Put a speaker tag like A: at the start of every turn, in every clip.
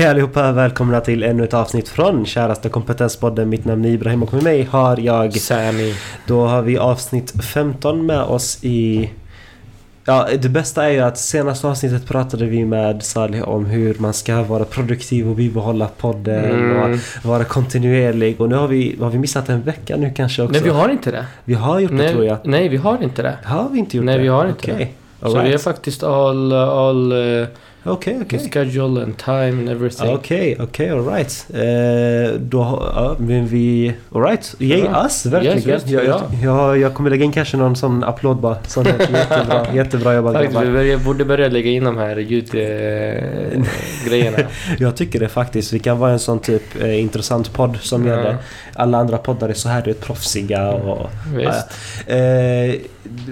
A: Hej allihopa, välkomna till ännu ett avsnitt från Käraste Kompetenspodden. Mitt namn är Ibrahim och med mig har jag...
B: Sami.
A: Då har vi avsnitt 15 med oss i... Ja, det bästa är ju att senaste avsnittet pratade vi med Salih om hur man ska vara produktiv och bibehålla podden
B: Mm.
A: och vara kontinuerlig. Och nu har vi, har vi missat en vecka nu kanske också.
B: Nej, vi har inte det.
A: Vi har gjort det
B: Nej,
A: tror jag.
B: nej, vi har inte det.
A: Har vi inte gjort
B: Nej,
A: det?
B: vi har inte
A: Okej.
B: Så
A: All
B: vi är
A: right.
B: faktiskt all, all
A: Okej, okej.
B: schedule and time and everything.
A: Okej, okej, alright. Eh, då, ja, men vi... Alright, yay
B: Ja.
A: us, verkligen.
B: Yes, yes,
A: jag,
B: ja.
A: jag, jag kommer lägga in kanske någon sån applåd bara. Sån här, jättebra, jättebra jobbat
B: vi
A: grabbar.
B: börjar, borde börja lägga in de här ljudgrejerna.
A: Jag tycker det faktiskt. Vi kan vara en sån typ eh, intressant podd som gör det. Alla andra poddar är så här proffsiga och...
B: Visst.
A: Eh,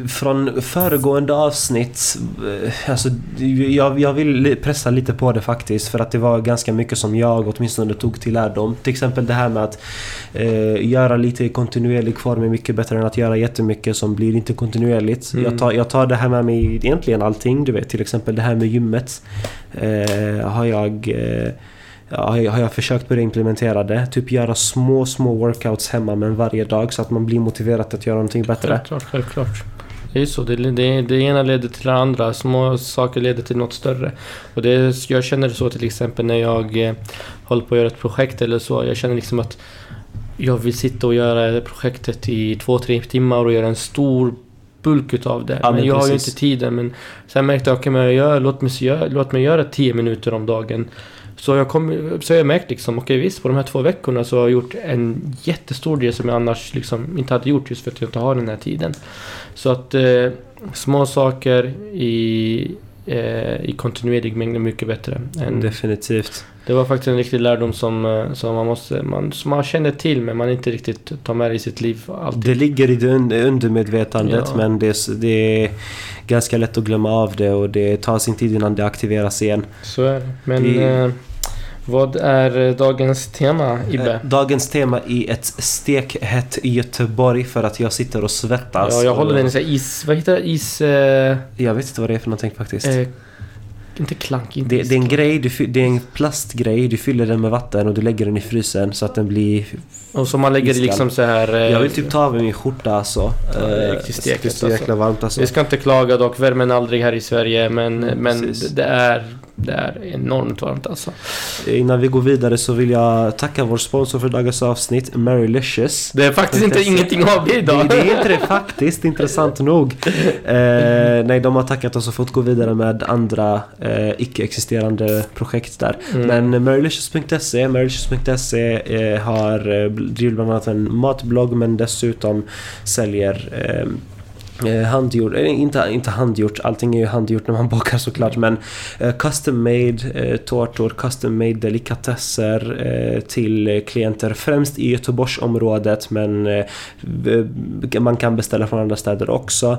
A: från föregående avsnitt, eh, alltså jag, jag vill pressa lite på det faktiskt för att det var ganska mycket som jag åtminstone tog till lärdom. Till exempel det här med att eh, göra lite i kontinuerlig form är mycket bättre än att göra jättemycket som blir inte kontinuerligt.
B: Mm.
A: Jag, tar, jag tar det här med mig egentligen allting, du vet till exempel det här med gymmet. Eh, har jag eh, Ja, har jag försökt börja implementera det. Typ göra små, små workouts hemma men varje dag så att man blir motiverad att göra någonting bättre.
B: Självklart, självklart. Det är så. Det, det, det ena leder till det andra. Små saker leder till något större. Och det, jag känner så till exempel när jag eh, håller på att göra ett projekt eller så. Jag känner liksom att jag vill sitta och göra projektet i två, tre timmar och göra en stor bulk utav det.
A: Ja,
B: men
A: men
B: jag har ju
A: precis.
B: inte tiden. Men sen märkte jag, okay, men jag gör, låt, mig, göra, låt mig göra 10 minuter om dagen. Så jag, kom, så jag märkt liksom, okej visst på de här två veckorna så har jag gjort en jättestor del som jag annars liksom inte hade gjort just för att jag inte har den här tiden. Så att eh, små saker i, eh, i kontinuerlig mängd är mycket bättre. Än,
A: Definitivt.
B: det var faktiskt en riktig lärdom som, eh, som man måste, man, som man känner till men man inte riktigt tar med i sitt liv alltid.
A: Det ligger i det un- undermedvetandet
B: Ja.
A: men det, det är ganska lätt att glömma av det och det tar sin tid innan det aktiveras igen.
B: Så är det. Men
A: Det-
B: eh, vad är eh, dagens tema Ibbe?
A: Eh, Dagens tema är ett stekhett Göteborg för att jag sitter och svettas.
B: ja, jag
A: och-
B: håller den i is... Vad heter det? Is... Eh,
A: Jag vet inte vad det är för någonting faktiskt.
B: eh, inte klank, inte
A: det, det är en grej, du, det är en plastgrej, du fyller den med vatten och du lägger den i frysen så att den blir...
B: Och så man lägger
A: iskall.
B: liksom så här... eh,
A: Jag vill typ ta av mig min skjorta alltså.
B: Ja, det är
A: Eh,
B: riktigt
A: så Det
B: alltså.
A: jäkla varmt alltså.
B: Vi ska inte klaga dock, värmen är aldrig här i Sverige men, men
A: precis.
B: det, är, det är enormt varmt alltså.
A: Innan vi går vidare så vill jag tacka vår sponsor för dagens avsnitt, Marylicious.
B: Det är faktiskt inte ingenting av det
A: Det,
B: idag.
A: det är inte det faktiskt, intressant nog. Eh, nej, de har tackat oss och fått gå vidare med andra eh, icke-existerande projekt där.
B: Mm.
A: Men Marylicious.se, Marylicious.se eh, har eh, driver bland annat en matblogg men dessutom säljer eh, handgjort, eh, inte, inte handgjort, allting är ju handgjort när man bakar såklart men eh, custom made eh, tårtor, custom made delikatesser eh, till klienter främst i Göteborgsområdet men eh, man kan beställa från andra städer också.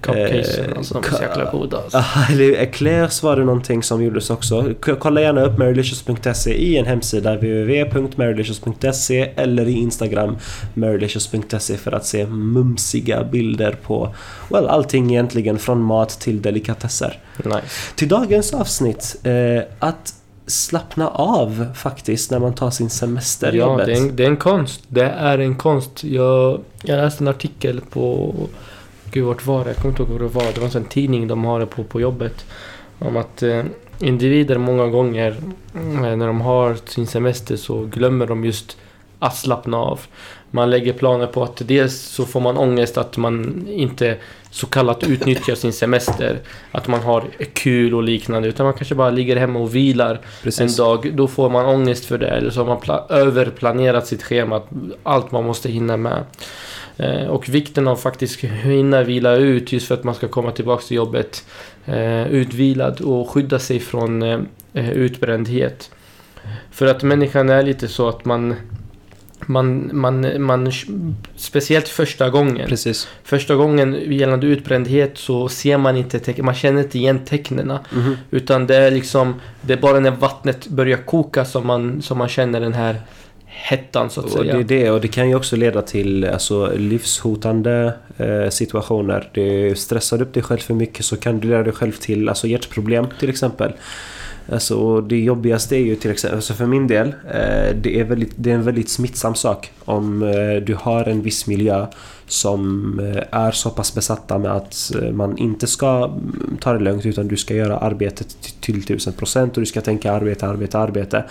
B: Cupcakesen
A: Eh,
B: alltså,
A: ka-
B: så jäkla goda alltså.
A: Eller Eclairs var det någonting som gjordes också. K- Kolla gärna upp marylicious.se i en hemsida www.marylicious.se eller i Instagram marylicious.se för att se mumsiga bilder på well, allting egentligen från mat till delikatesser.
B: Nice.
A: Till dagens avsnitt, eh, att slappna av faktiskt när man tar sin semester
B: Ja, det är, en, det är en konst. Det är en konst. Jag, jag läste en artikel på... Gud, vart var det? Jag kommer inte ihåg vad det var. Det var en tidning de har det på, på jobbet. Om att eh, individer många gånger eh, när de har sin semester så glömmer de just att slappna av. Man lägger planer på att dels så får man ångest att man inte så kallat utnyttjar sin semester. Att man har kul och liknande. Utan man kanske bara ligger hemma och vilar
A: Precis.
B: en dag, då får man ångest för det. Eller så har man pla- överplanerat sitt schema, allt man måste hinna med. Eh, och vikten av faktiskt hinna vila ut just för att man ska komma tillbaka till jobbet eh, utvilad och skydda sig från eh, utbrändhet. För att människan är lite så att man man, man, man, speciellt första gången.
A: Precis.
B: Första gången gällande utbrändhet så ser man inte tecken, man känner inte igen tecknena.
A: Mhm.
B: Utan det är liksom, det är bara när vattnet börjar koka som man, som man känner den här hettan så att
A: Och
B: säga.
A: det är det och det kan ju också leda till alltså, livshotande eh, situationer. Det stressar upp dig själv för mycket så kan du leda dig själv till alltså, hjärtproblem till exempel. Alltså, det jobbigaste är ju till exempel, alltså för min del, eh, det, är väldigt, det är en väldigt smittsam sak om eh, du har en viss miljö som eh, är så pass besatta med att man inte ska mm, ta det lugnt utan du ska göra arbetet till, till 1000% och du ska tänka arbete, arbete, arbete.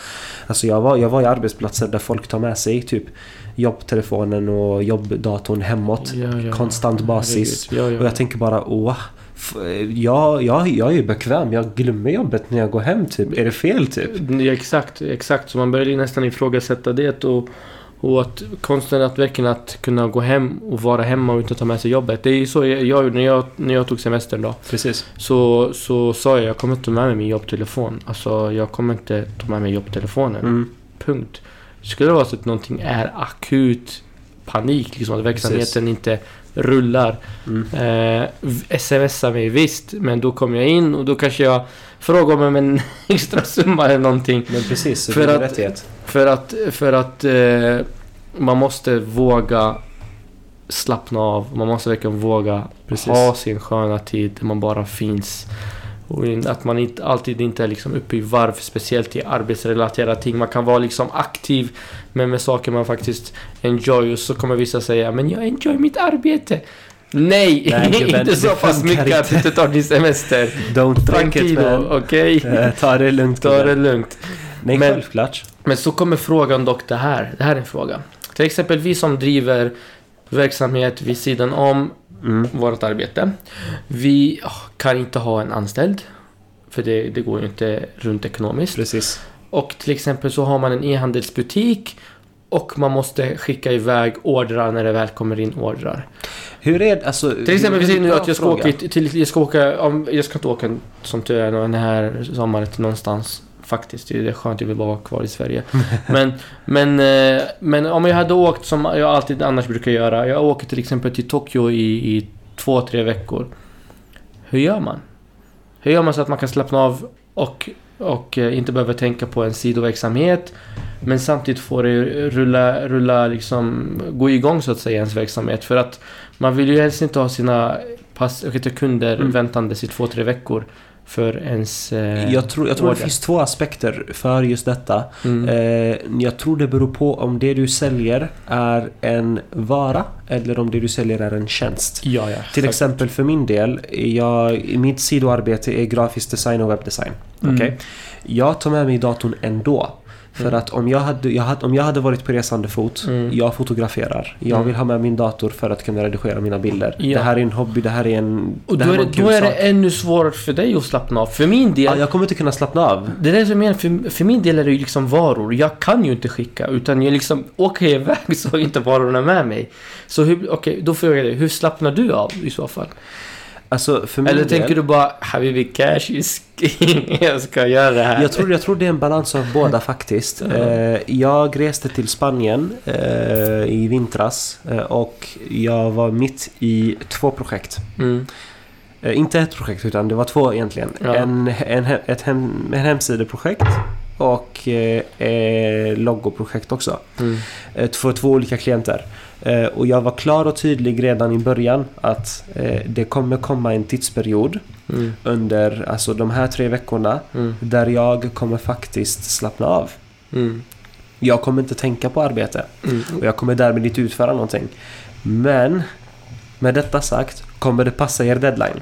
A: Alltså jag var, jag var i arbetsplatser där folk tar med sig typ jobbtelefonen och jobbdatorn hemåt.
B: Ja, ja.
A: Konstant basis.
B: Ja.
A: Och jag tänker bara åh. F- Jag, jag, jag är ju bekväm. Jag glömmer jobbet när jag går hem typ. Är det fel typ?
B: Ja, exakt, exakt. Så man börjar nästan ifrågasätta det och, och att konsten att verkligen att kunna gå hem och vara hemma och inte ta med sig jobbet. Det är ju så jag, gjorde när jag, när jag tog semestern då.
A: Precis.
B: Så, så sa jag, jag kommer inte ta med mig min jobbtelefon. Alltså, jag kommer inte ta med mig jobbtelefonen.
A: Mm.
B: Punkt. Skulle det vara så att någonting är akut panik, liksom att verksamheten inte rullar.
A: Mm.
B: Eh, v- smsa mig visst, men då kommer jag in och då kanske jag frågar om en extra summa eller någonting.
A: Men precis,
B: För att-
A: rättighet.
B: För att, för att eh, man måste våga slappna av. Man måste verkligen våga
A: Precis.
B: ha sin sköna tid där man bara finns. Och att man inte, alltid inte är liksom uppe i varv, speciellt i arbetsrelaterade ting. Man kan vara liksom aktiv men med saker man faktiskt enjoy och så kommer vissa säga men jag enjoy mitt arbete. Nej,
A: Nej, gubben,
B: inte så pass mycket att du
A: inte.
B: inte tar din semester.
A: Don't
B: Tranquilo, okej?
A: Eh, Ta det lugnt.
B: Ta det lugnt.
A: Nej,
B: Men-
A: självklart.
B: Men så kommer frågan dock det här. Det här är en fråga. Till exempel vi som driver verksamhet vid sidan om
A: Mm.
B: vårt arbete. Vi ah, kan inte ha en anställd. För det, det går ju inte runt ekonomiskt.
A: Precis.
B: Och till exempel så har man en e-handelsbutik och man måste skicka iväg ordrar när det väl kommer in ordrar.
A: Hur är det, alltså...
B: Till exempel, vi säger nu att jag ska
A: fråga.
B: åka till, jag ska åka, om, jag ska inte åka som tur är den här sommaren till någonstans. Faktiskt, det är skönt, jag vill bara vara kvar i Sverige. men, men, eh, men om jag hade åkt som jag alltid annars brukar göra. Jag åker till exempel till Tokyo i, i två, tre veckor. Hur gör man? Hur gör man så att man kan slappna av och, och eh, inte behöver tänka på en sidoverksamhet men samtidigt får det rulla, rulla liksom, gå igång så att säga ens verksamhet. För att man vill ju helst inte ha sina pass, det, kunder
A: Mm.
B: väntandes i två, tre veckor för ens eh,
A: Jag tror, jag tror det finns två aspekter för just detta.
B: Mm.
A: Eh, jag tror det beror på om det du säljer är en vara eller om det du säljer är en tjänst.
B: Ja, ja.
A: Till exempel för min del, jag, mitt sidoarbete är grafisk design och webbdesign.
B: Mm.
A: Okej? Jag tar med mig datorn ändå. För
B: Mm.
A: att om jag, hade, jag hade, om jag hade varit på resande fot,
B: Mm.
A: jag fotograferar. Jag
B: Mm.
A: vill ha med min dator för att kunna redigera mina bilder.
B: Ja.
A: Det här är en hobby, det här är en...
B: Och då är, det, då är det ännu svårare för dig att slappna av. För min del,
A: Ja, jag kommer inte kunna slappna av.
B: det är det som jag för, för min del är det ju liksom varor. Jag kan ju inte skicka, utan jag liksom åker iväg så har inte varorna med mig. Så hur, okej, då frågar jag dig, hur slappnar du av i så fall?
A: Alltså för
B: Eller
A: del,
B: tänker du bara, Habibi cash is king, jag ska göra det här.
A: Jag tror, jag tror det är en balans av båda faktiskt. Eh, jag reste till Spanien eh, i vintras eh, och jag var mitt i två projekt.
B: Mm.
A: Inte ett projekt utan det var två egentligen.
B: Ja.
A: En, en, ett hem, en hemsideprojekt och eh, logoprojekt också.
B: Mm.
A: För två olika klienter. Eh, och jag var klar och tydlig redan i början att eh, det kommer komma en tidsperiod
B: Mm.
A: under alltså, de här tre veckorna
B: Mm.
A: där jag kommer faktiskt slappna av.
B: Mm.
A: Jag kommer inte tänka på arbete
B: Mm.
A: och jag kommer därmed inte utföra någonting. Men med detta sagt kommer det passa er deadline.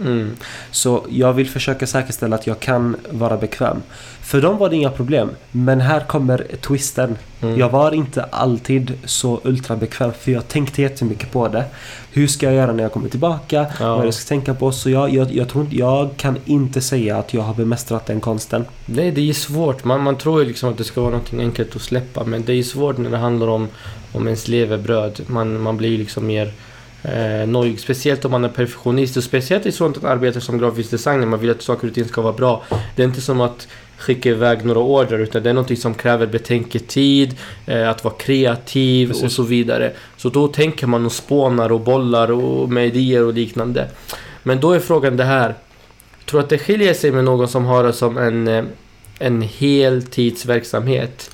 B: Mm.
A: Så jag vill försöka säkerställa att jag kan vara bekväm. För dem var det inga problem. Men här kommer twisten.
B: Mm.
A: Jag var inte alltid så ultra bekväm för jag tänkte jättemycket på det. Hur ska jag göra när jag kommer tillbaka?
B: Ja.
A: Vad jag ska tänka på? Så jag, jag, jag, tror jag kan inte säga att jag har bemästrat den konsten.
B: Nej, det är svårt. Man, man tror ju liksom att det ska vara något enkelt att släppa. Men det är svårt när det handlar om, om ens levebröd. Man, man blir liksom mer eh, nojig. Speciellt om man är perfektionist. Och speciellt i sånt arbete som grafisk designer. Man vill att saker och ting ska vara bra. Det är inte som att skicka iväg några order. Utan det är något som kräver betänketid. Eh, att vara kreativ
A: Precis.
B: och så vidare. Så då tänker man och spånar och bollar och med idéer och liknande. Men då är frågan det här. Tror att det skiljer sig med någon som har det som en, eh, en heltidsverksamhet?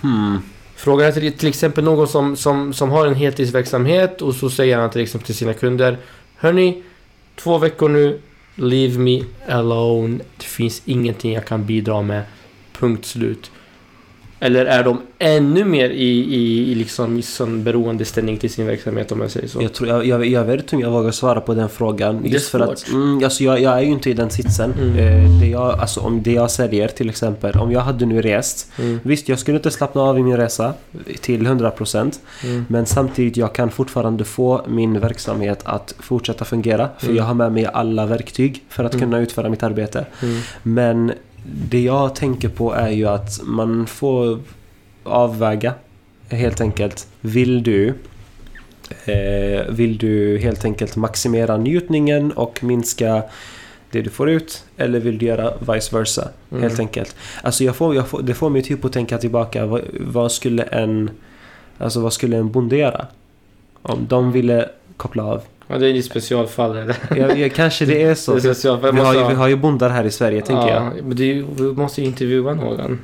A: Hmm.
B: Frågar jag till, till exempel någon som, som, som har en heltidsverksamhet och så säger han till exempel till sina kunder Hörni, två veckor nu, Leave me alone. Det finns ingenting jag kan bidra med. Punkt slut. Eller är de ännu mer i, i, i liksom i sån beroendeställning till sin verksamhet om jag säger så?
A: Jag, tror, jag, jag, jag vet inte om jag vågar svara på den frågan. Just för att mm, alltså jag, jag är ju inte i den sitsen.
B: Mm.
A: Eh, det, jag, alltså, om det jag säljer till exempel. Om jag hade nu rest.
B: Mm,
A: Visst, jag skulle inte slappna av i min resa till 100%.
B: mm,
A: Men samtidigt, jag kan fortfarande få min verksamhet att fortsätta fungera. För
B: Mm.
A: jag har med mig alla verktyg för att
B: Mm.
A: kunna utföra mitt arbete.
B: mm,
A: Men det jag tänker på är ju att man får avväga helt enkelt. Vill du eh, vill du helt enkelt maximera njutningen och minska det du får ut? Eller vill du göra vice versa?
B: Mm.
A: Helt enkelt. Alltså jag får, jag får, det får mig typ att tänka tillbaka. Vad, vad skulle en Alltså vad skulle en bonde göra? Om de ville koppla av.
B: Ja, det är ju specialfall.
A: Jag, jag, kanske det är så.
B: Det är.
A: Vi har, ju, vi
B: ha-
A: har ju bondar här i Sverige, tänker jag.
B: ja, Men det vi måste ju intervjua någon.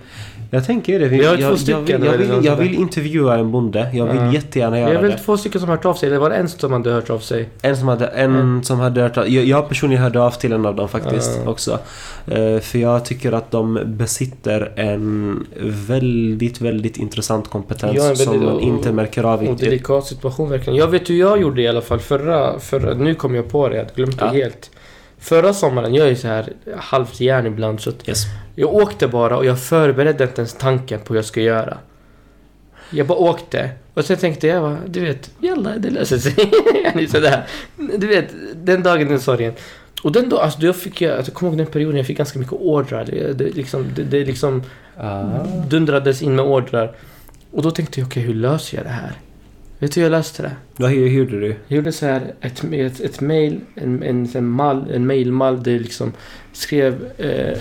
A: Jag tänker det.
B: Vi har två
A: jag, jag,
B: stycken,
A: vill, jag,
B: eller
A: vill, jag vill intervjua en bonde. Jag vill
B: Ja.
A: jättegärna göra
B: har väl
A: det.
B: två stycken som har hört av sig. Eller var det en som hade hört av sig?
A: En som hade, en
B: Mm.
A: som hade hört av, jag, jag personligen hörde av till en av dem faktiskt
B: Ja.
A: också. Eh, för jag tycker att de besitter en väldigt, väldigt intressant kompetens
B: en
A: som
B: väldigt-
A: man inte märker av
B: Och
A: i
B: delikat situation verkligen. Jag vet hur jag gjorde i alla fall förra, förra nu kom jag på det, jag glömde
A: Ja.
B: helt. Förra sommaren, jag är så här halvt järn ibland så
A: Yes.
B: jag åkte bara och jag förberedde inte ens tanken på vad jag ska göra. Jag bara åkte. Och sen tänkte jag, bara, du vet, jalla, det löser sig. Sådär. Du vet, den dagen, den sorgen. Och den dagen, alltså då fick jag, alltså, jag kommer ihåg den perioden jag fick ganska mycket ordrar. Det, det, liksom, det, det liksom
A: Ah.
B: dundrades in med ordrar. Och då tänkte jag, okej hur löser jag det här? Vet du hur jag löste det?
A: Vad hur gjorde du?
B: Jag gjorde så här ett, ett, ett mail, en, en, en, mall, en mailmall där jag liksom skrev eh,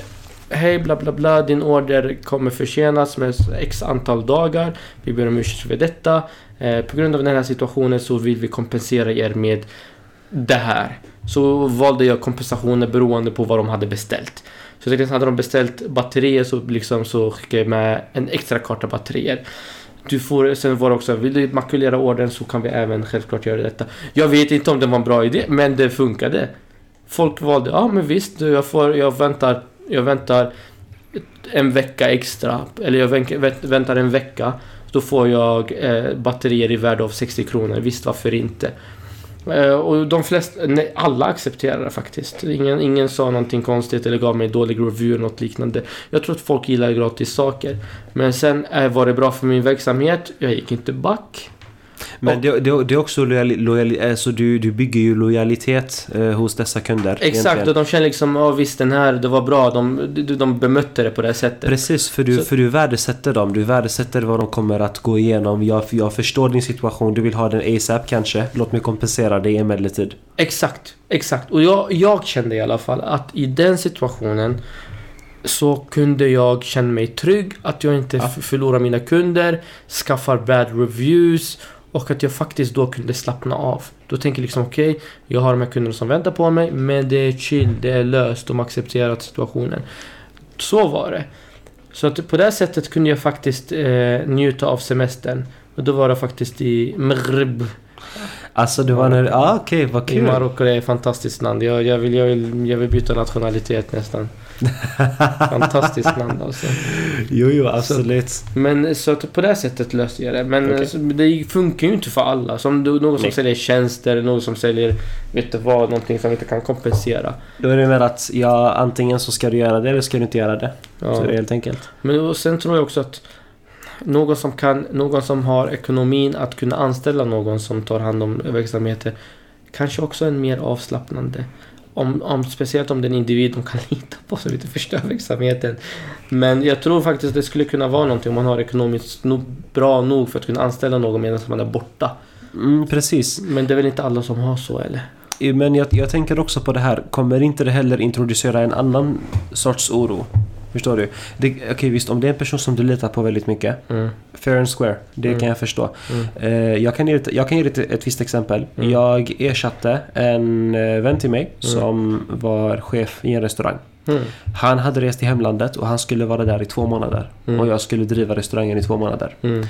B: Hej bla bla bla, din order kommer försenas med x antal dagar. Vi ber om ursäkt för detta. Eh, på grund av den här situationen så vill vi kompensera er med det här. Så valde jag kompensationer beroende på vad de hade beställt. Så hade de beställt batterier så, liksom, så skickade jag med en extra karta batterier. Du får, sen var det också, vill du makulera ordern så kan vi även självklart göra detta. Jag vet inte om det var en bra idé, men det funkade. Folk valde, ja men visst, jag, får, jag väntar, jag väntar en vecka extra. Eller jag väntar en vecka. Då får jag eh, batterier i värde av 60 kronor. Visst, varför inte? Eh, och de flesta, nej, alla accepterade det faktiskt. Ingen, ingen sa någonting konstigt eller gav mig dålig review eller något liknande. Jag tror att folk gillar gratis saker. Men sen eh, var det bra för min verksamhet. Jag gick inte back.
A: Men det, det, det är också lojali, lojali, alltså du, du bygger ju lojalitet eh, hos dessa kunder.
B: Exakt,
A: egentligen.
B: och de känner liksom, ja visst den här, det var bra. De, de, de bemötte det på det här sättet.
A: Precis, för du,
B: Så-
A: för du värdesätter dem. Du värdesätter vad de kommer att gå igenom. Jag, jag förstår din situation. Du vill ha den ASAP kanske. Låt mig kompensera dig emellertid.
B: Exakt, exakt. Och jag, jag kände i alla fall att i den situationen så kunde jag känna mig trygg, att jag inte
A: Ja.
B: förlorar mina kunder, skaffar bad reviews och att jag faktiskt då kunde slappna av. Då tänker jag liksom okej, jag har de här kunderna som väntar på mig, men det är chill, det är löst, de har accepterat situationen. Så var det. Så att på det sättet kunde jag faktiskt eh, njuta av semestern. Och då var det faktiskt i Mrib
A: Alltså det var när... Ja ah, okej, vad
B: i
A: kul.
B: Marocko är ett fantastiskt land. Jag, jag, vill, jag, vill, jag vill byta nationalitet nästan. Fantastiskt land alltså.
A: Jo, jo, absolut.
B: Men så att på det sättet löste jag det. Men
A: Okej.
B: så, det funkar ju inte för alla. Som du, någon som
A: Nej.
B: säljer tjänster, någon som säljer, vet du vad, någonting som inte kan kompensera.
A: Då är det mer att ja, antingen så ska du göra det eller ska du inte göra det.
B: Ja.
A: Så är det helt enkelt.
B: Men och sen tror jag också att någon som kan, någon som har ekonomin att kunna anställa någon som tar hand om verksamheter kanske också en mer avslappnande. Om, om, speciellt om den individ de kan lita på som inte förstör verksamheten. Men jag tror faktiskt det skulle kunna vara någonting om man har ekonomiskt no, bra nog för att kunna anställa någon medan man är borta.
A: Mm, precis.
B: Men det är väl inte alla som har så eller?
A: Men jag, jag tänker också på det här. Kommer inte det heller introducera en annan sorts oro? Förstår du? Okej visst, om det är en person som du litar på väldigt mycket.
B: Mm.
A: Fair and square. Det
B: Mm.
A: kan jag förstå.
B: Mm.
A: Eh, jag, kan ge, jag kan ge ett, ett visst exempel.
B: Mm.
A: Jag ersatte en eh, vän till mig som var chef i en restaurang.
B: Mm.
A: Han hade rest till hemlandet och han skulle vara där i två månader.
B: Mm.
A: Och jag skulle driva restaurangen i två månader.
B: Mm.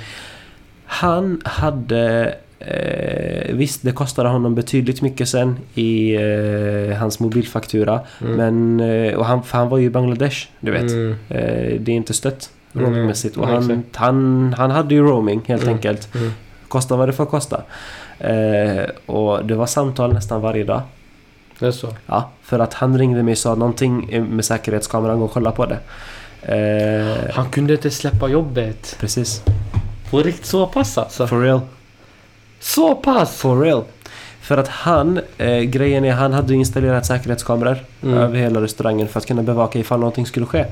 A: Han hade Eh, visst, det kostade honom betydligt mycket sen i eh, hans mobilfaktura.
B: Mm.
A: Men, eh, och han, för han var ju i Bangladesh, du vet.
B: Mm.
A: Eh, det är inte stött
B: Mm,
A: roamingmässigt. Och han, han, han hade ju roaming helt
B: Mm.
A: enkelt.
B: Mm.
A: Kosta vad det får kosta. Eh, och det var samtal nästan varje dag.
B: Det är så.
A: Ja, för att han ringde mig och sa någonting med säkerhetskameran, gå och kolla på det.
B: Han kunde inte släppa jobbet.
A: precis.
B: På riktigt så pass alltså.
A: For real.
B: Så pass!
A: For real. För att han, eh, grejen är han hade installerat säkerhetskameror
B: Mm.
A: över hela restaurangen för att kunna bevaka ifall någonting skulle ske.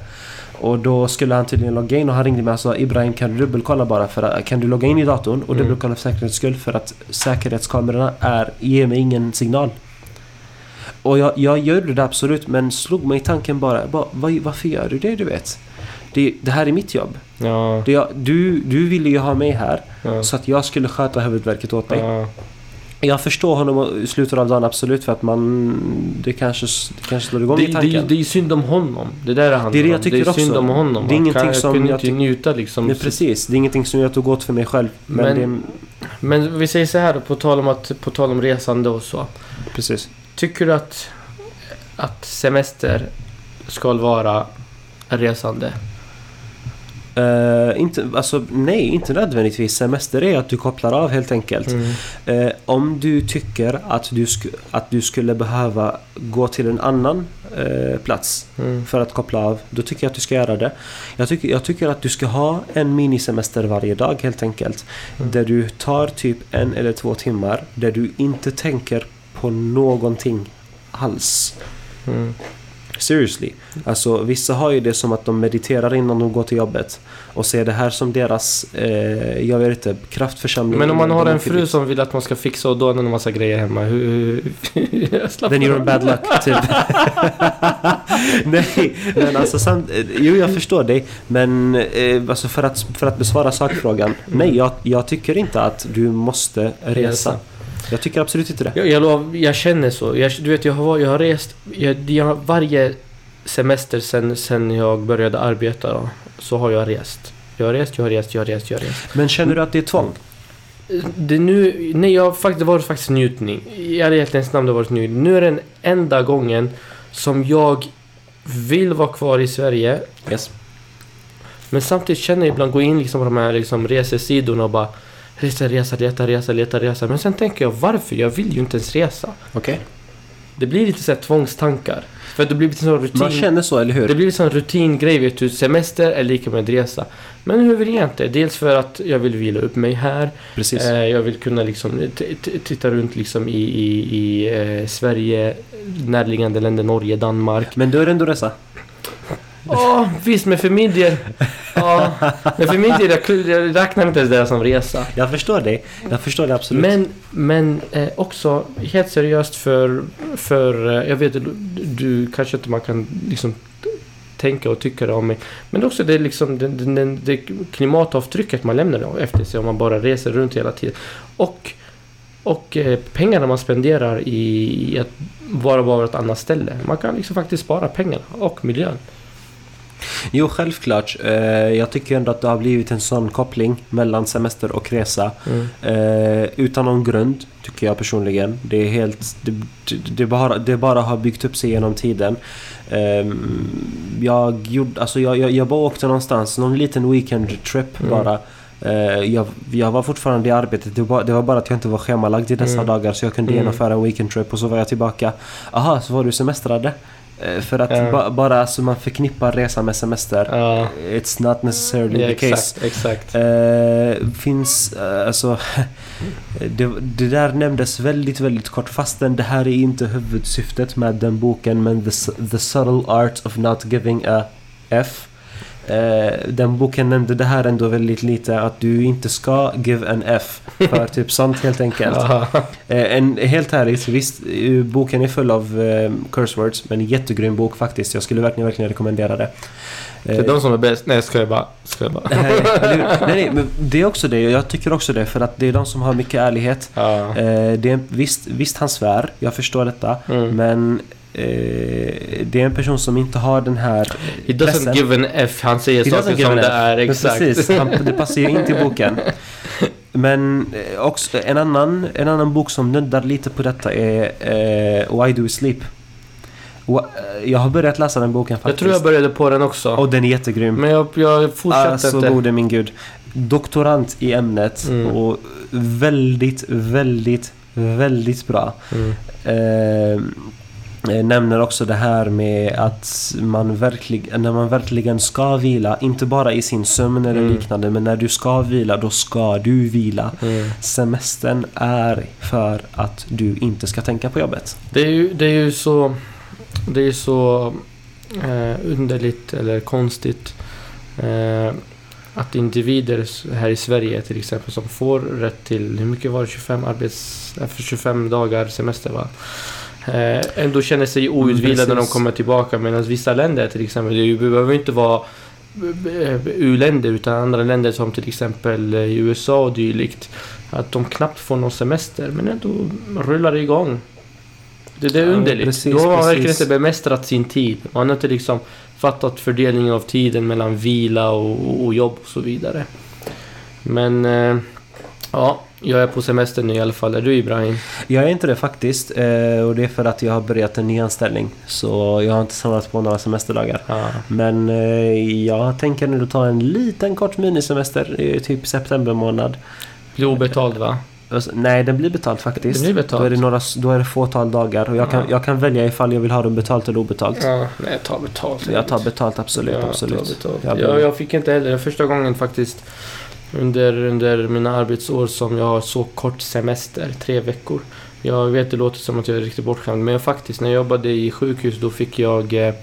A: Och då skulle han tydligen logga in och han ringde mig och sa Ibrahim kan du dubbelkolla bara för att, kan du logga in i datorn och
B: Mm.
A: dubbelkolla för säkerhets skull för att säkerhetskamerorna är, ger mig ingen signal. Och jag, jag gjorde det absolut men slog mig i tanken bara, bara vad, varför gör du det du vet? Det, det här är mitt jobb.
B: Ja.
A: Det, du, du ville ju ha mig här
B: Ja.
A: så att jag skulle sköta huvudvärket åt dig.
B: Ja.
A: Jag förstår honom i slutet av dagen absolut för att man... Det kanske, det kanske slår igång
B: Det,
A: i
B: det,
A: tanken.
B: det är ju synd om honom. Det är där det handlar
A: Det är det jag
B: om.
A: tycker
B: det är synd
A: också.
B: om honom.
A: Det är ingenting
B: kan,
A: som
B: jag kunde
A: jag
B: inte njuta liksom.
A: Nej, precis. Det är ingenting som jag tog åt för mig själv. Men,
B: Men-
A: det,
B: Men vi säger så här då, på tal om, att, på tal om resande och så.
A: precis.
B: Tycker du att, att semester ska vara resande?
A: Eh, inte, alltså, nej, inte nödvändigtvis. Semester är att du kopplar av helt enkelt.
B: Mm.
A: Eh, om du tycker att du, att du skulle behöva gå till en annan eh, plats
B: Mm.
A: för att koppla av, då tycker jag att du ska göra det. Jag tycker, jag tycker att du ska ha en minisemester varje dag helt enkelt.
B: Mm.
A: Där du tar typ en eller två timmar där du inte tänker på någonting alls. Seriously. Alltså vissa har ju det som att de mediterar innan de går till jobbet. Och ser det här som deras, eh, jag vet inte, kraftförsamling.
B: Men om man har en fru
A: dit.
B: som vill att man ska fixa och dåna en massa grejer hemma. Hur...
A: Then you're in bad luck, typ. Nej, men alltså samt, Jo, jag förstår dig. Men eh, alltså för, att, för att besvara sakfrågan. Nej, jag, jag tycker inte att du måste resa.
B: Resa.
A: Jag tycker absolut inte det.
B: Jag, jag, lov, jag känner så. Jag, du vet, jag har, jag har rest... Jag, jag, varje semester sen, sen jag började arbeta då, så har jag rest. Jag har rest, jag har rest, jag har rest, jag har rest.
A: Men känner du att det är tvång?
B: Det nu, nej, jag det var faktiskt njutning. I ärlighetens namn det har varit njutning. Nu är den enda gången som jag vill vara kvar i Sverige.
A: Yes.
B: Men samtidigt känner jag ibland gå in liksom på de här liksom resesidorna och bara resa, resa, leta, resa, leta, resa. Men sen tänker jag varför? Jag vill ju inte ens resa.
A: Okej.
B: Det blir lite så här tvångstankar. För det blir lite sån rutin.
A: Man känner så, eller hur?
B: Det blir en rutingrej, vet du. Semester är lika med resa. Men hur vill jag inte? Dels för att jag vill vila upp mig här.
A: Precis.
B: Eh, jag vill kunna liksom t- t- titta runt liksom i, i, i eh, Sverige, närliggande länder, Norge, Danmark.
A: Men du är ändå resa?
B: Ja, visst, min del... Ja, min del, jag, jag räknar inte ens det som resa.
A: Jag förstår dig. Jag förstår det absolut.
B: Men, men eh, också helt seriöst för, för eh, jag vet du, du kanske inte man kan liksom tänka och tycka det om mig. Men också det, liksom, det, det, det klimatavtrycket man lämnar efter sig om man bara reser runt hela tiden. Och, och eh, pengarna man spenderar i, i att vara ett annat ställe. Man kan liksom faktiskt spara pengarna och miljön.
A: Jo, självklart. Eh, jag tycker ändå att det har blivit en sån koppling mellan semester och resa.
B: Mm.
A: Eh, utan någon grund, tycker jag personligen. Det är helt... Det, det, bara, det bara har byggt upp sig genom tiden. Eh, jag, gjorde, alltså jag, jag, jag bara åkte någonstans, någon liten weekend trip
B: Mm.
A: bara. Eh, jag, jag var fortfarande i arbetet. Det var, det var bara att jag inte var schemalagd i dessa
B: Mm.
A: dagar så jag kunde
B: Mm.
A: genomföra en weekend trip och så var jag tillbaka. Aha, så var du semestrade? Eh, för att
B: Ja.
A: ba, bara så man förknippar resa med semester.
B: Ja,
A: It's not necessarily
B: ja,
A: the case.
B: exakt, exakt.
A: Eh, finns, eh, alltså, det, det där nämndes väldigt, väldigt kort fastän det här är inte huvudsyftet med den boken men The, the Subtle Art of Not Giving a F. Eh, den boken nämnde det här ändå väldigt lite att du inte ska give an F för typ sånt helt enkelt. Eh, en, helt ärligt, visst, eh, boken är full av eh, curse words men en jättegrym bok faktiskt. Jag skulle verkligen, verkligen rekommendera det.
B: Det är de som är bäst. Nej, ska jag bara. Ska jag bara.
A: Nej, nej, nej, men det är också det. Jag tycker också det. För att det är de som har mycket ärlighet.
B: Ja.
A: Det är, visst, visst, han svär. Jag förstår detta.
B: Mm.
A: Men det är en person som inte har den här
B: He doesn't
A: pressen.
B: give an F. Han säger
A: He
B: saker som det är.
A: Men
B: Exakt.
A: Precis, han, det passar ju in till boken. Men eh, också en annan, en annan bok som nuddar lite på detta är eh, Why Do We Sleep. Eh, Jag har börjat läsa den boken
B: Jag
A: faktiskt.
B: tror jag började på den också.
A: Och den är jättegrym.
B: Men jag, jag fortsatte
A: Alltså
B: inte.
A: gode min gud. Doktorant i ämnet
B: Mm.
A: och väldigt, väldigt, väldigt bra.
B: Mm.
A: Eh, eh, nämner också det här med att man verkligen, när man verkligen ska vila, inte bara i sin sömn eller
B: Mm.
A: liknande, men när du ska vila, då ska du vila.
B: Mm.
A: Semestern är för att du inte ska tänka på jobbet.
B: Det är ju, det är ju så... Det är så eh, underligt eller konstigt eh, att individer här i Sverige till exempel som får rätt till, hur mycket var det, 25 arbets... eh, för 25 dagar semester va? Eh, ändå känner sig outvilade när de kommer tillbaka medan vissa länder till exempel, det behöver inte vara eh, u-länder utan andra länder som till exempel eh, USA och dylikt. Att de knappt får någon semester men ändå rullar det igång. Det, det är
A: Ja,
B: underligt.
A: precis,
B: Då har man verkligen inte bemästrat sin tid. Man har inte liksom fattat fördelningen av tiden mellan vila och, och, jobb och så vidare. Men ja, jag är på semester nu i alla fall. Är du Ibrahim?
A: Jag är inte det faktiskt eh, och det är för att jag har börjat en ny anställning. Så jag har inte samlat på några semesterdagar.
B: Ja.
A: Men eh, jag tänker nu ta en liten kort minisemester typ september månad.
B: Blir obetald va?
A: Alltså, Nej, den blir betalt faktiskt.
B: Blir betalt.
A: Då är det, några, då är det fåtal dagar och jag kan,
B: Ja.
A: jag kan välja ifall jag vill ha den betalt eller obetalt.
B: Ja, nej, ta betalt.
A: Jag tar betalt, absolut.
B: Ja,
A: absolut.
B: ta betalt.
A: Jag
B: Jag, jag fick inte heller, första gången faktiskt under, under mina arbetsår som jag har så kort semester, tre veckor. Jag vet det låter som att jag är riktigt bortskämd men jag faktiskt när jag jobbade i sjukhus då fick jag eh,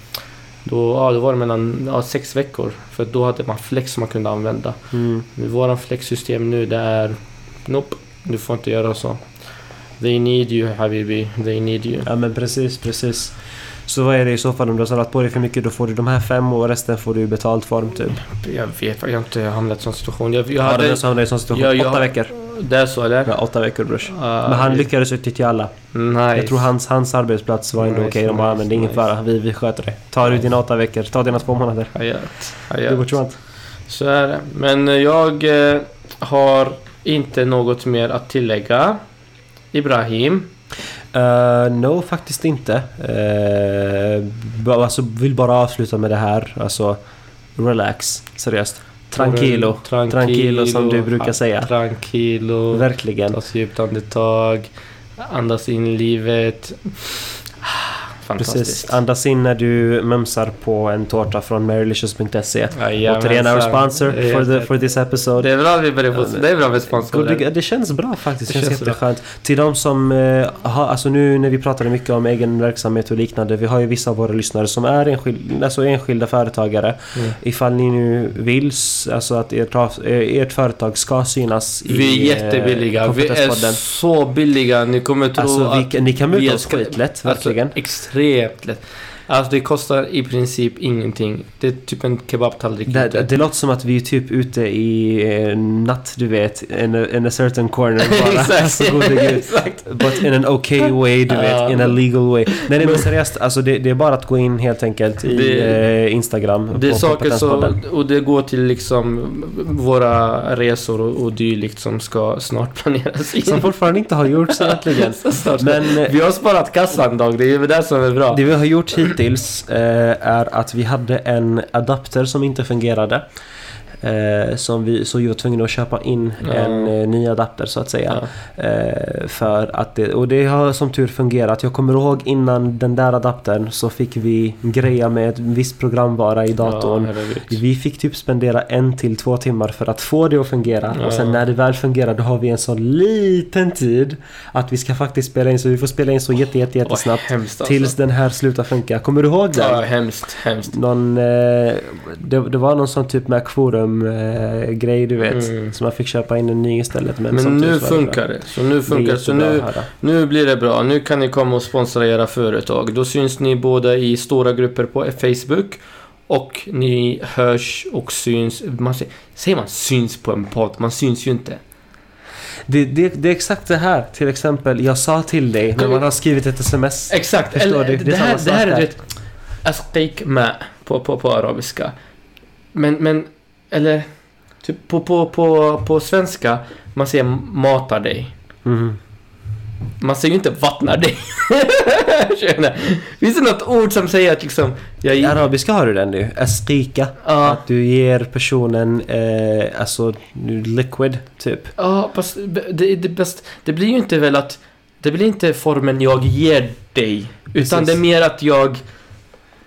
B: då, ja, då var det mellan ja, sex veckor för då hade man flex som man kunde använda.
A: Mm.
B: Våran flexsystem nu det är Nope, du får inte göra så. They need you Habibi, they need you.
A: Ja men precis, precis. Så vad är det i så fall om du har samlat på dig för mycket? Då får du de här fem och resten får du i betald form typ.
B: Jag vet, jag har inte hamnat i en sån situation. Jag, jag
A: Har du
B: hade,
A: sån i en sån situation?
B: Ja, jag-
A: Åtta veckor?
B: det är så eller?
A: Ja, åtta veckor brors.
B: Uh,
A: Men han lyckades utnyttja alla.
B: Nice.
A: Jag tror hans, hans arbetsplats var ändå
B: Nice,
A: okej. De bara,
B: nice,
A: men det är ingen
B: nice.
A: fara. Vi, vi sköter det. Ta du dina åtta veckor. Ta dina två månader. What you want.
B: Så är det. Men eh, jag eh, har inte något mer att tillägga. Ibrahim.
A: Uh, no, faktiskt inte. Uh, alltså, vill bara avsluta med det här. Alltså, relax. Seriöst. Tranquilo. Tranquilo, som du brukar säga.
B: Tranquilo.
A: Verkligen.
B: Ta ett djupt andetag. Andas in livet.
A: Precis. Andas in när du mumsar på en tårta från marylicious.se. Återigen our sponsor
B: Det är
A: for, the, for this episode.
B: Det är bra att vi börjar
A: Ja,
B: få... Det är bra med
A: Och
B: sponsorer.
A: Det, det känns bra faktiskt. Det känns,
B: känns bra.
A: jätteskönt. Till de som eh, har, alltså nu när vi pratade mycket om egen verksamhet och liknande. Vi har ju vissa av våra lyssnare som är enskild, alltså enskilda företagare.
B: Mm.
A: Ifall ni nu vill alltså att ert, ert företag ska synas i
B: Vi är
A: eh,
B: jättebilliga. Vi är så billiga. Ni kommer tro
A: Alltså
B: att...
A: vi, kan- ni kan muta oss skitlätt, verkligen.
B: Alltså, extremt lätt. Alltså det kostar i princip ingenting. Det är typ en kebabtallrik.
A: Det,
B: ute.
A: det låter som att vi är typ ute i eh, natt, du vet. In a, in a certain corner bara. Alltså, gode gud. But in an okay way, du vet. In a legal way. Nej, nej men seriöst. Alltså det, det är bara att gå in helt enkelt i
B: Det-
A: eh, Instagram.
B: Det är saker
A: Kompetenspodden.
B: och det går till liksom våra resor och, och dylikt som ska snart planeras in.
A: Som fortfarande inte har gjorts egentligen. Men eh,
B: Vi har sparat kassan dag, det är ju det som är bra.
A: det vi har gjort hittills hittills eh, är att vi hade en adapter som inte fungerade. Eh, som vi, så vi var tvungna att köpa in
B: Ja.
A: en eh, ny adapter så att säga.
B: Ja.
A: Eh, för att det, och det har som tur fungerat. Jag kommer ihåg innan den där adaptern så fick vi greja med ett visst programvara i datorn.
B: Ja.
A: Vi fick typ spendera en till två timmar för att få det att fungera. Och sen när det väl fungerar då har vi en så liten tid att vi ska faktiskt spela in. Så vi får spela in så jätte, jätte, jättesnabbt.
B: hemskt alltså.
A: Tills den här slutar funka. Kommer du ihåg den?
B: Ja, hemskt, hemskt.
A: Någon, eh, det, det var någon sån typ Mac Forum eh, grej du vet.
B: Mm.
A: Så man fick köpa in en ny istället. Men,
B: Men nu
A: så det
B: funkar det. Så nu
A: Det
B: funkar Så
A: jättebra
B: nu, nu blir det bra. Nu kan ni komma och sponsra era företag. Då syns ni båda i stora grupper på Facebook. Och ni hörs och syns. Man säger, man syns på en podd? Man syns ju inte.
A: Det, det, det är exakt det här. Till exempel, jag sa till dig när man har skrivit ett sms.
B: Exakt. Eller,
A: du? Det
B: det,
A: är
B: här, det här är det. Asqik ma på, på, på arabiska. Men, men, eller... Typ på, på, på, på svenska, man säger matar dig.
A: Mhm.
B: Man säger ju inte vattnar dig. Finns det något ord som säger att liksom... Jag,
A: I arabiska har du den nu. Esqika.
B: Ja.
A: Att du ger personen eh, alltså liquid typ.
B: Ja, fast det, det, bäst, det blir ju inte väl att... Det blir inte formen jag ger dig. Utan
A: Precis.
B: det är mer att jag...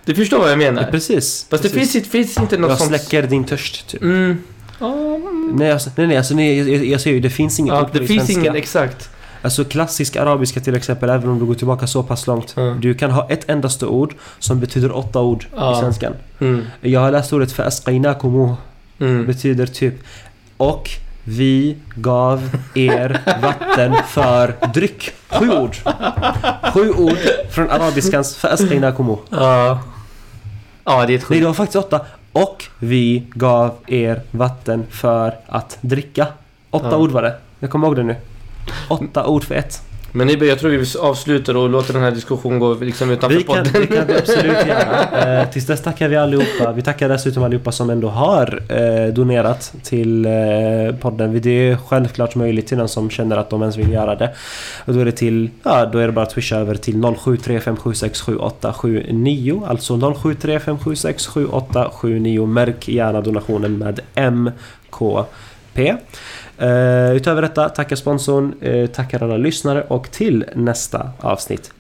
B: Du förstår vad jag menar?
A: Ja, precis.
B: Fast det
A: precis.
B: finns, inte- finns inte något
A: Jag
B: sånt...
A: släcker din törst typ.
B: Mm. Mm.
A: Nej, alltså, nej, nej, alltså, nej jag, jag, jag säger ju det finns inget
B: ja, det finns ingen exakt.
A: Alltså klassisk arabiska till exempel, även om du går tillbaka så pass långt.
B: Ja.
A: Du kan ha ett endaste ord som betyder åtta ord
B: Ja.
A: i svenskan.
B: Mm.
A: Jag har läst ordet för asqainakumu
B: Mm.
A: betyder typ och vi gav er vatten för dryck. Sju ord. Sju ord från arabiskans för asqainakumu.
B: Ja. Ja, det är ett
A: Nej,
B: skit.
A: det var faktiskt åtta. Och vi gav er vatten för att dricka. Åtta
B: Ja.
A: ord var det. Jag kommer ihåg det nu. Åtta ord för ett.
B: Men Nibbe, jag tror vi avslutar och låter den här diskussionen gå liksom utanför
A: Vi kan,
B: podden.
A: det kan vi absolut göra. Eh, tills dess tackar vi allihopa. Vi tackar dessutom allihopa som ändå har eh, donerat till eh, podden. Det är självklart möjligt till den som känner att de ens vill göra det. Och då är det till, ja då är det bara att swisha över till 0735767879. Alltså 0735767879. Märk gärna donationen med MKP. Uh, utöver detta tackar sponsorn, uh, tackar alla lyssnare och till nästa avsnitt.